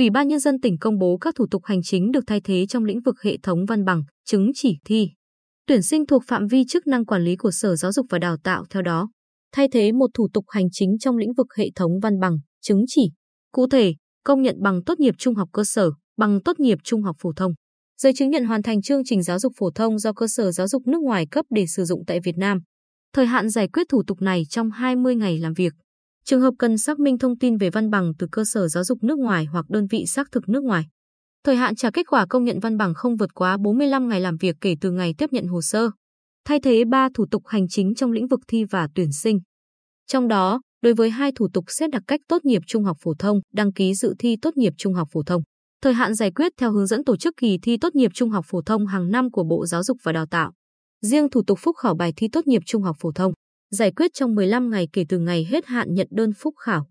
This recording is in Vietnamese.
Ủy ban Nhân dân tỉnh công bố các thủ tục hành chính được thay thế trong lĩnh vực hệ thống văn bằng, chứng chỉ thi. Tuyển sinh thuộc phạm vi chức năng quản lý của Sở Giáo dục và Đào tạo theo đó. Thay thế một thủ tục hành chính trong lĩnh vực hệ thống văn bằng, chứng chỉ. Cụ thể, công nhận bằng tốt nghiệp trung học cơ sở, bằng tốt nghiệp trung học phổ thông. Giấy chứng nhận hoàn thành chương trình giáo dục phổ thông do cơ sở giáo dục nước ngoài cấp để sử dụng tại Việt Nam. Thời hạn giải quyết thủ tục này trong 20 ngày làm việc. Trường hợp cần xác minh thông tin về văn bằng từ cơ sở giáo dục nước ngoài hoặc đơn vị xác thực nước ngoài. Thời hạn trả kết quả công nhận văn bằng không vượt quá 45 ngày làm việc kể từ ngày tiếp nhận hồ sơ. Thay thế 3 thủ tục hành chính trong lĩnh vực thi và tuyển sinh. Trong đó, đối với hai thủ tục xét đặc cách tốt nghiệp trung học phổ thông, đăng ký dự thi tốt nghiệp trung học phổ thông. Thời hạn giải quyết theo hướng dẫn tổ chức kỳ thi tốt nghiệp trung học phổ thông hàng năm của Bộ Giáo dục và Đào tạo. Riêng thủ tục phúc khảo bài thi tốt nghiệp trung học phổ thông, giải quyết trong 15 ngày kể từ ngày hết hạn nhận đơn phúc khảo.